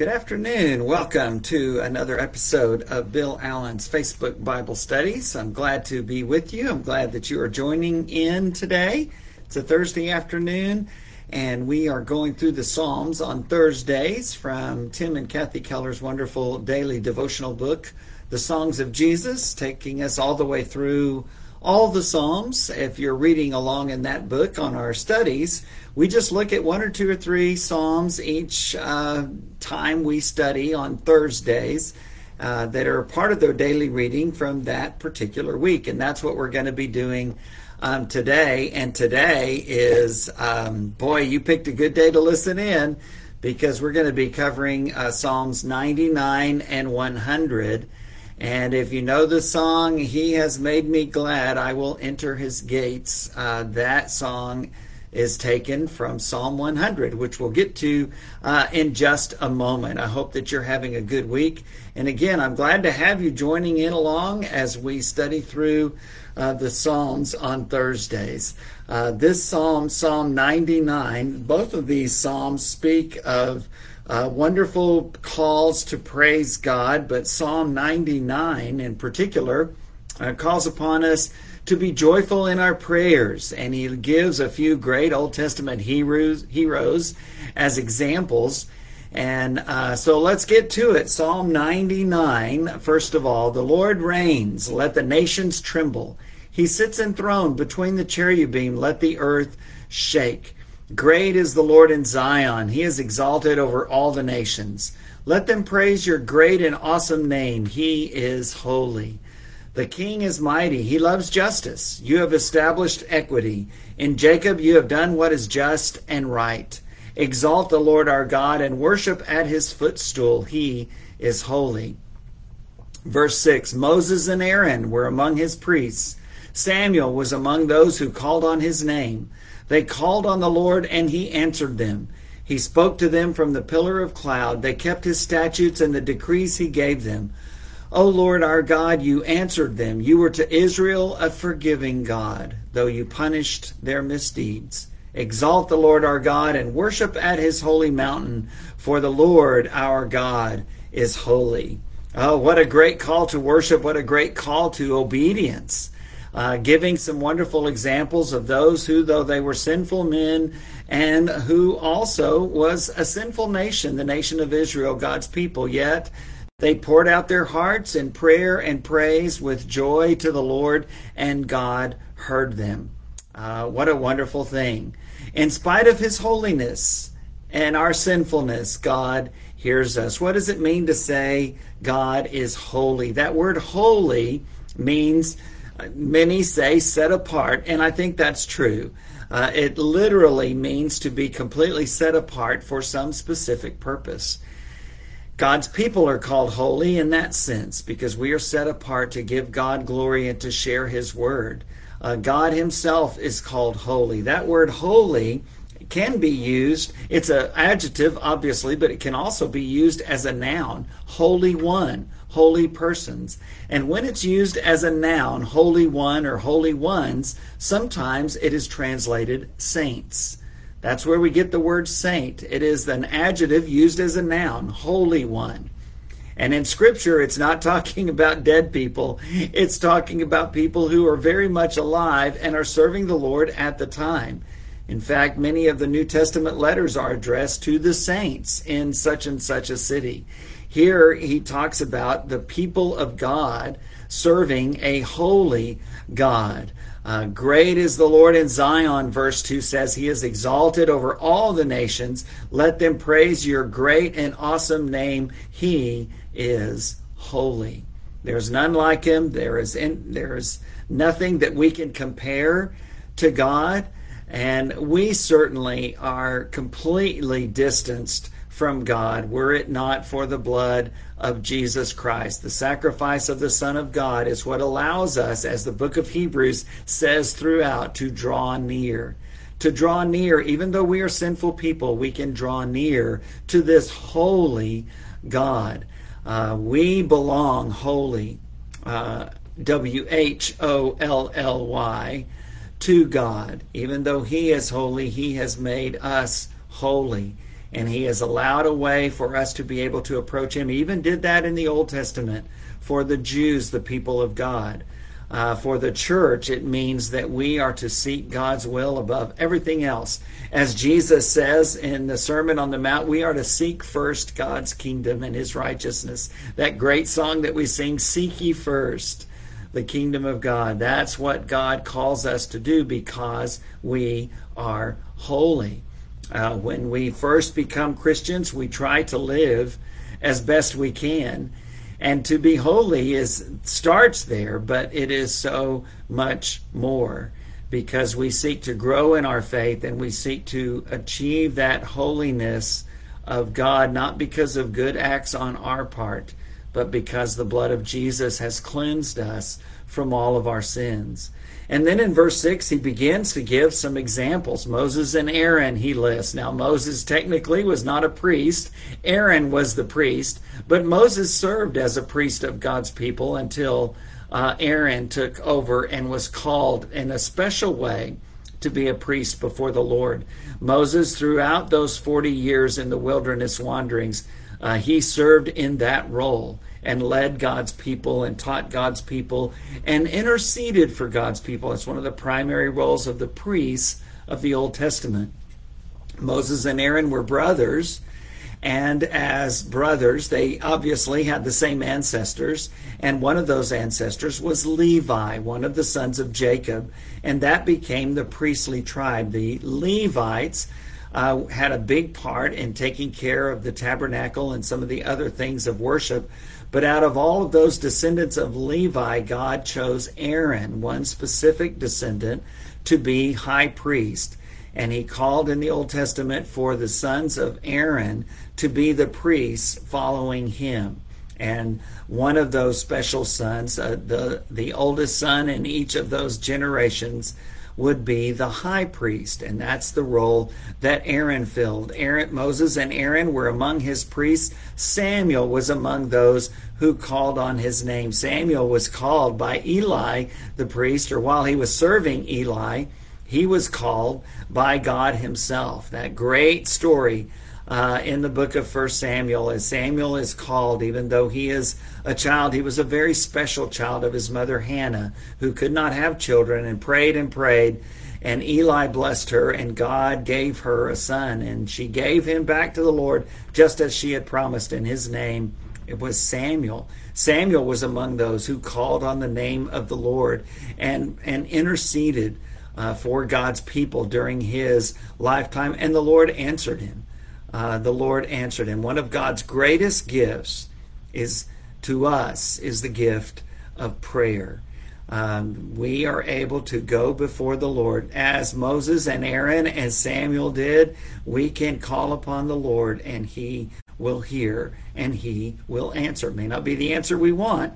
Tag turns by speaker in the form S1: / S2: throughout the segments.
S1: Good afternoon. Welcome to another episode of Bill Allen's Facebook Bible Studies. I'm glad to be with you. I'm glad that you are joining in today. It's a Thursday afternoon, and we are going through the Psalms on Thursdays from Tim and Kathy Keller's wonderful daily devotional book, The Songs of Jesus, taking us all the way through all the Psalms. If you're reading along in that book on our studies, we just look at one or two or three Psalms each uh, time we study on Thursdays. Uh, that are part of their daily reading from that particular week. And that's what we're going to be doing um, today. And today is, um, boy, you picked a good day to listen in because we're going to be covering uh, Psalms 99 and 100. And if you know the song, He Has Made Me Glad, I Will Enter His Gates, uh, that song is taken from Psalm 100, which we'll get to uh, in just a moment. I hope that you're having a good week. And again, I'm glad to have you joining in along as we study through uh, the Psalms on Thursdays. Uh, this Psalm, Psalm 99, both of these Psalms speak of uh, wonderful calls to praise God, but Psalm 99 in particular uh, calls upon us to be joyful in our prayers. And he gives a few great Old Testament heroes, heroes as examples. And uh, so let's get to it. Psalm 99, first of all, the Lord reigns, let the nations tremble. He sits enthroned between the cherubim, let the earth shake. Great is the Lord in Zion. He is exalted over all the nations. Let them praise your great and awesome name. He is holy. The king is mighty. He loves justice. You have established equity. In Jacob, you have done what is just and right. Exalt the Lord our God and worship at his footstool. He is holy. Verse 6 Moses and Aaron were among his priests. Samuel was among those who called on his name. They called on the Lord, and he answered them. He spoke to them from the pillar of cloud. They kept his statutes and the decrees he gave them. O Lord our God, you answered them. You were to Israel a forgiving God, though you punished their misdeeds. Exalt the Lord our God and worship at his holy mountain, for the Lord our God is holy. Oh, what a great call to worship! What a great call to obedience uh, giving some wonderful examples of those who, though they were sinful men, and who also was a sinful nation, the nation of Israel, God's people, yet they poured out their hearts in prayer and praise with joy to the Lord, and God heard them. Uh, what a wonderful thing. In spite of his holiness and our sinfulness, God hears us. What does it mean to say God is holy? That word holy means many say set apart, and I think that's true. Uh, it literally means to be completely set apart for some specific purpose. God's people are called holy in that sense because we are set apart to give God glory and to share His word. Uh, God Himself is called holy. That word holy can be used, it's an adjective, obviously, but it can also be used as a noun. Holy One, holy persons. And when it's used as a noun, holy one or holy ones, sometimes it is translated saints. That's where we get the word saint. It is an adjective used as a noun, holy one. And in Scripture, it's not talking about dead people. It's talking about people who are very much alive and are serving the Lord at the time. In fact, many of the New Testament letters are addressed to the saints in such and such a city. Here he talks about the people of God serving a holy God. Uh, great is the Lord in Zion, verse 2 says, He is exalted over all the nations. Let them praise your great and awesome name. He is holy. There's none like him. There is, in, there is nothing that we can compare to God. And we certainly are completely distanced from God were it not for the blood of Jesus Christ. The sacrifice of the Son of God is what allows us, as the book of Hebrews says throughout, to draw near. To draw near, even though we are sinful people, we can draw near to this holy God. Uh, we belong wholly, uh, W H O L L Y, to God. Even though He is holy, He has made us holy. And he has allowed a way for us to be able to approach him. He even did that in the Old Testament for the Jews, the people of God. Uh, for the church, it means that we are to seek God's will above everything else. As Jesus says in the Sermon on the Mount, we are to seek first God's kingdom and his righteousness. That great song that we sing, Seek ye first the kingdom of God. That's what God calls us to do because we are holy. Uh, when we first become Christians, we try to live as best we can. And to be holy is starts there, but it is so much more because we seek to grow in our faith and we seek to achieve that holiness of God, not because of good acts on our part, but because the blood of Jesus has cleansed us from all of our sins. And then in verse 6, he begins to give some examples. Moses and Aaron, he lists. Now, Moses technically was not a priest, Aaron was the priest, but Moses served as a priest of God's people until uh, Aaron took over and was called in a special way to be a priest before the Lord. Moses, throughout those 40 years in the wilderness wanderings, uh, he served in that role and led God's people and taught God's people and interceded for God's people. It's one of the primary roles of the priests of the Old Testament. Moses and Aaron were brothers, and as brothers, they obviously had the same ancestors, and one of those ancestors was Levi, one of the sons of Jacob, and that became the priestly tribe. The Levites uh, had a big part in taking care of the tabernacle and some of the other things of worship but out of all of those descendants of Levi, God chose Aaron, one specific descendant, to be high priest. And he called in the Old Testament for the sons of Aaron to be the priests following him. And one of those special sons, uh, the, the oldest son in each of those generations, would be the high priest, and that's the role that Aaron filled. Aaron, Moses and Aaron were among his priests. Samuel was among those who called on his name. Samuel was called by Eli the priest, or while he was serving Eli, he was called by God himself. That great story uh, in the book of First Samuel, as Samuel is called, even though he is a child, he was a very special child of his mother Hannah, who could not have children, and prayed and prayed. And Eli blessed her, and God gave her a son, and she gave him back to the Lord, just as she had promised in his name. It was Samuel. Samuel was among those who called on the name of the Lord and, and interceded uh, for God's people during his lifetime, and the Lord answered him uh, the Lord answered him. One of God's greatest gifts is to us is the gift of prayer. Um, we are able to go before the Lord as Moses and Aaron and Samuel did. We can call upon the Lord and He will hear and He will answer. It may not be the answer we want,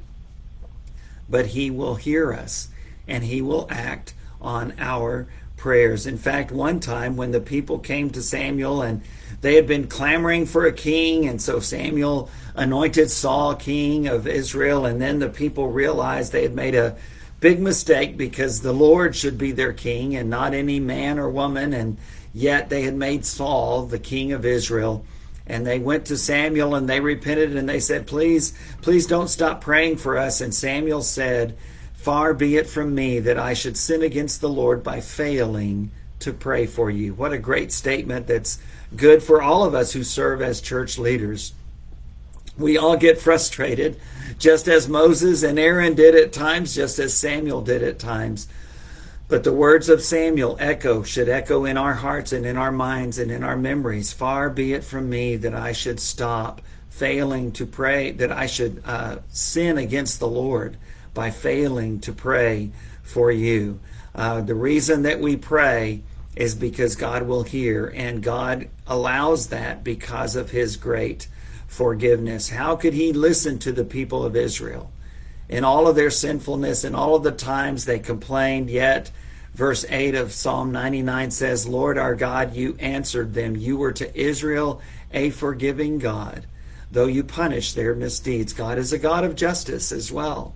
S1: but He will hear us and He will act on our prayers. In fact, one time when the people came to Samuel and they had been clamoring for a king, and so Samuel anointed Saul king of Israel, and then the people realized they had made a big mistake because the Lord should be their king and not any man or woman, and yet they had made Saul the king of Israel. And they went to Samuel and they repented and they said, Please, please don't stop praying for us. And Samuel said, Far be it from me that I should sin against the Lord by failing to pray for you. What a great statement that's good for all of us who serve as church leaders. We all get frustrated, just as Moses and Aaron did at times, just as Samuel did at times. But the words of Samuel echo, should echo in our hearts and in our minds and in our memories. Far be it from me that I should stop failing to pray, that I should uh, sin against the Lord by failing to pray for you. Uh, the reason that we pray is because God will hear, and God allows that because of His great forgiveness. How could He listen to the people of Israel? In all of their sinfulness and all of the times they complained, yet verse 8 of Psalm 99 says, Lord our God, you answered them. You were to Israel a forgiving God, though you punish their misdeeds. God is a God of justice as well.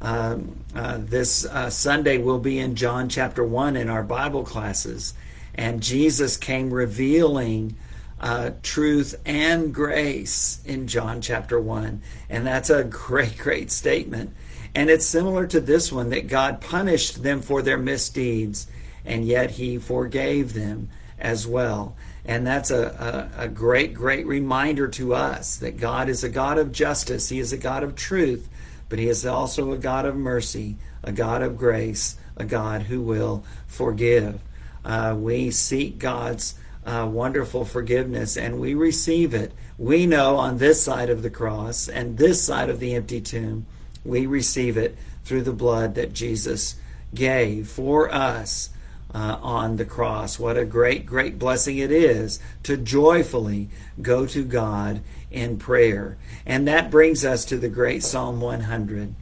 S1: Um, uh, this uh, Sunday will be in John chapter 1 in our Bible classes. And Jesus came revealing uh, truth and grace in John chapter 1. And that's a great, great statement. And it's similar to this one that God punished them for their misdeeds, and yet He forgave them as well. And that's a, a, a, great, great reminder to us that God is a God of justice, He is a God of truth, but He is also a God of mercy, a God of grace, a God who will forgive. Uh, we seek God's uh, wonderful forgiveness and we receive it. We know on this side of the cross and this side of the empty tomb, we receive it through the blood that Jesus gave for us uh, on the cross. What a great, great blessing it is to joyfully go to God in prayer. And that brings us to the great Psalm 100.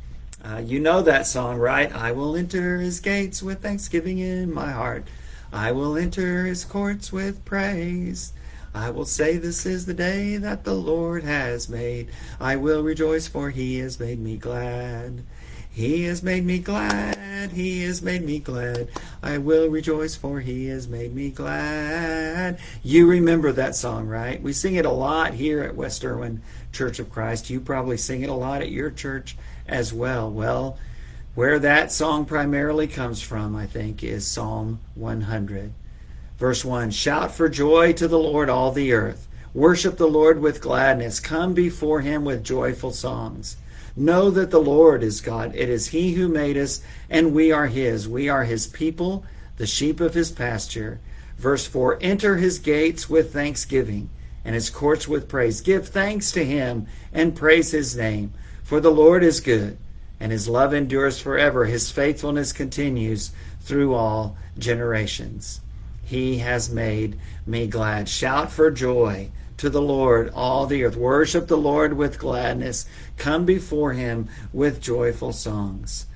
S1: Uh, you know that song, right? I will enter his gates with thanksgiving in my heart. I will enter his courts with praise. I will say, This is the day that the Lord has made. I will rejoice, for he has made me glad. He has made me glad. He has made me glad. I will rejoice, for he has made me glad. You remember that song, right? We sing it a lot here at West Erwin Church of Christ. You probably sing it a lot at your church as well. Well, where that song primarily comes from, I think, is Psalm 100. Verse 1 Shout for joy to the Lord, all the earth. Worship the Lord with gladness. Come before him with joyful songs. Know that the Lord is God. It is he who made us, and we are his. We are his people, the sheep of his pasture. Verse 4 Enter his gates with thanksgiving, and his courts with praise. Give thanks to him, and praise his name. For the Lord is good, and his love endures forever. His faithfulness continues through all generations. He has made me glad. Shout for joy to the Lord, all the earth. Worship the Lord with gladness. Come before him with joyful songs.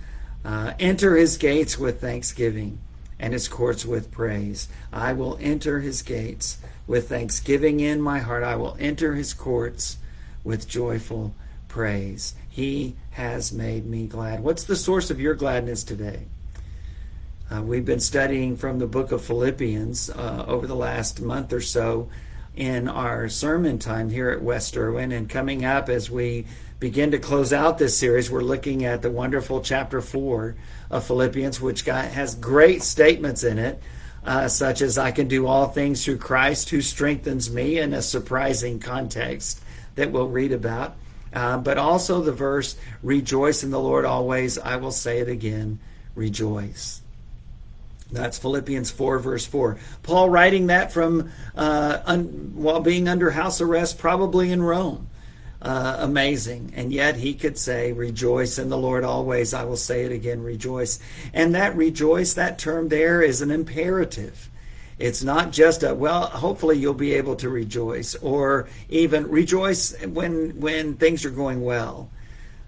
S1: Uh, enter his gates with thanksgiving and his courts with praise. I will enter his gates with thanksgiving in my heart. I will enter his courts with joyful praise. He has made me glad. What's the source of your gladness today? Uh, we've been studying from the book of Philippians uh, over the last month or so in our sermon time here at West Erwin. And coming up as we begin to close out this series, we're looking at the wonderful chapter 4 of Philippians, which got, has great statements in it, uh, such as, I can do all things through Christ who strengthens me, in a surprising context that we'll read about. Uh, but also the verse, rejoice in the Lord always. I will say it again, rejoice. That's Philippians 4, verse 4. Paul writing that from uh, un, while being under house arrest, probably in Rome. Uh, amazing. And yet he could say, Rejoice in the Lord always. I will say it again, rejoice. And that rejoice, that term there is an imperative. It's not just a, well, hopefully you'll be able to rejoice, or even rejoice when, when things are going well.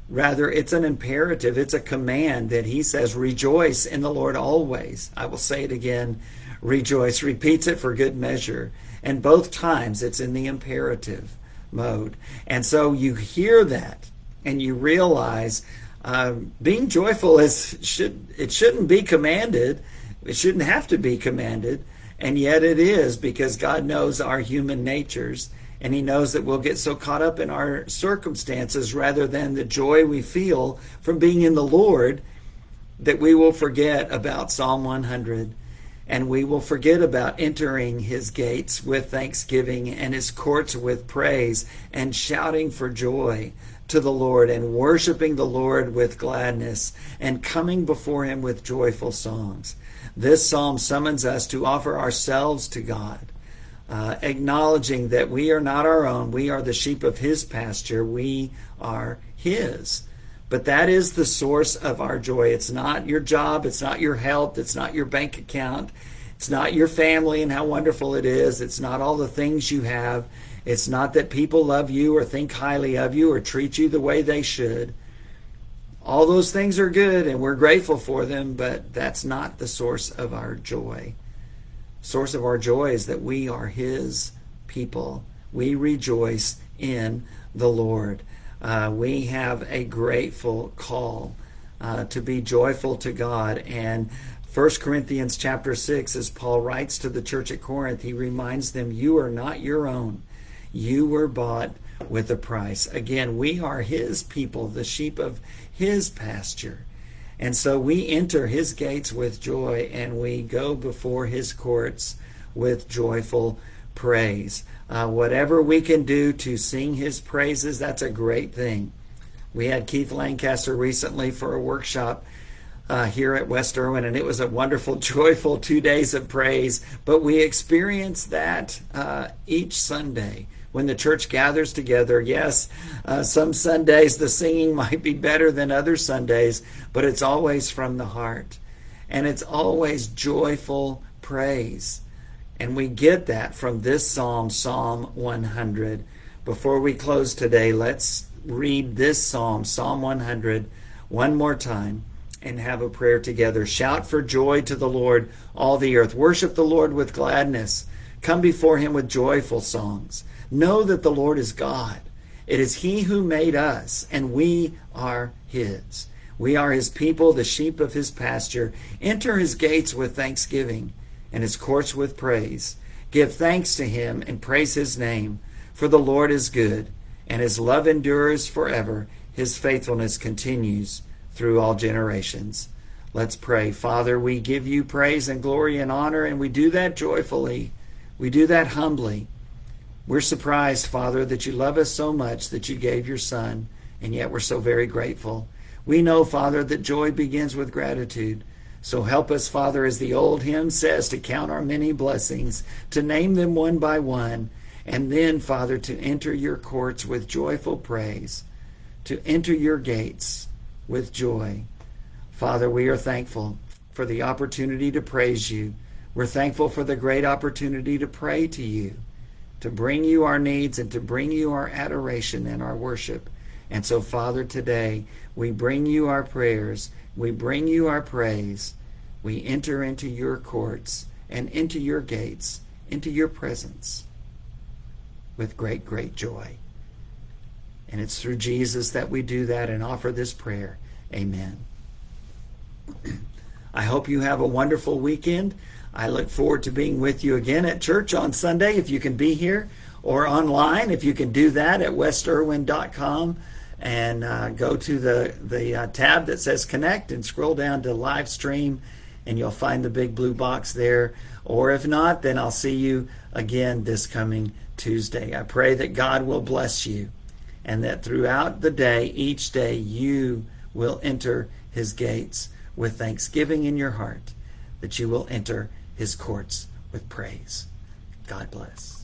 S1: Rather, it's an imperative, it's a command that he says, Rejoice in the Lord always. I will say it again, rejoice. Repeats it for good measure. And both times it's in the imperative mode. And so you hear that and you realize um, being joyful is should it shouldn't be commanded. It shouldn't have to be commanded, and yet it is because God knows our human natures and He knows that we'll get so caught up in our circumstances rather than the joy we feel from being in the Lord that we will forget about Psalm 100 and we will forget about entering His gates with thanksgiving and His courts with praise and shouting for joy to the Lord and worshiping the Lord with gladness and coming before Him with joyful songs. This psalm summons us to offer ourselves to God uh, acknowledging that we are not our own. We are the sheep of His pasture. We are His. But that is the source of our joy. It's not your job. It's not your health. It's not your bank account. It's not your family and how wonderful it is. It's not all the things you have. It's not that people love you or think highly of you or treat you the way they should. All those things are good and we're grateful for them, but that's not the source of our joy source of our joy is that we are His people. We rejoice in the Lord. Uh, we have a grateful call uh, to be joyful to God and 1 Corinthians chapter 6, as Paul writes to the church at Corinth, he reminds them, You are not your own. You were bought with a price. Again, we are his people, the sheep of his pasture. And so we enter his gates with joy and we go before his courts with joyful praise. Uh, whatever we can do to sing his praises, that's a great thing. We had Keith Lancaster recently for a workshop uh, here at West Erwin, and it was a wonderful, joyful two days of praise. But we experience that uh, each Sunday when the church gathers together. Yes, uh, some Sundays the singing might be better than other Sundays, but it's always from the heart. And it's always joyful praise. And we get that from this psalm, Psalm 100. Before we close today, let's read this psalm, Psalm 100, one more time and have a prayer together. Shout for joy to the Lord, all the earth. Worship the Lord with gladness. Come before him with joyful songs. Know that the Lord is God. It is he who made us, and we are his. We are his people, the sheep of his pasture. Enter his gates with thanksgiving and his courts with praise. Give thanks to him and praise his name, for the Lord is good, and his love endures forever. His faithfulness continues through all generations. Let's pray. Father, we give you praise and glory and honor, and we do that joyfully. We do that humbly. We're surprised, Father, that you love us so much that you gave your Son, and yet we're so very grateful. We know, Father, that joy begins with gratitude. So help us, Father, as the old hymn says, to count our many blessings, to name them one by one, and then, Father, to enter your courts with joyful praise, to enter your gates with joy. Father, we are thankful for the opportunity to praise you. We're thankful for the great opportunity to pray to you, to bring you our needs and to bring you our adoration and our worship. And so, Father, today we bring you our prayers, we bring you our praise, we enter into your courts and into your gates, into your presence with great, great joy. And it's through Jesus that we do that and offer this prayer. Amen. I hope you have a wonderful weekend. I look forward to being with you again at church on Sunday if you can be here or online if you can do that at westerwin.com and uh, go to the, the uh, tab that says connect and scroll down to live stream and you'll find the big blue box there. Or if not, then I'll see you again this coming Tuesday. I pray that God will bless you and that throughout the day, each day, you will enter his gates with thanksgiving in your heart, that you will enter his courts with praise. God bless.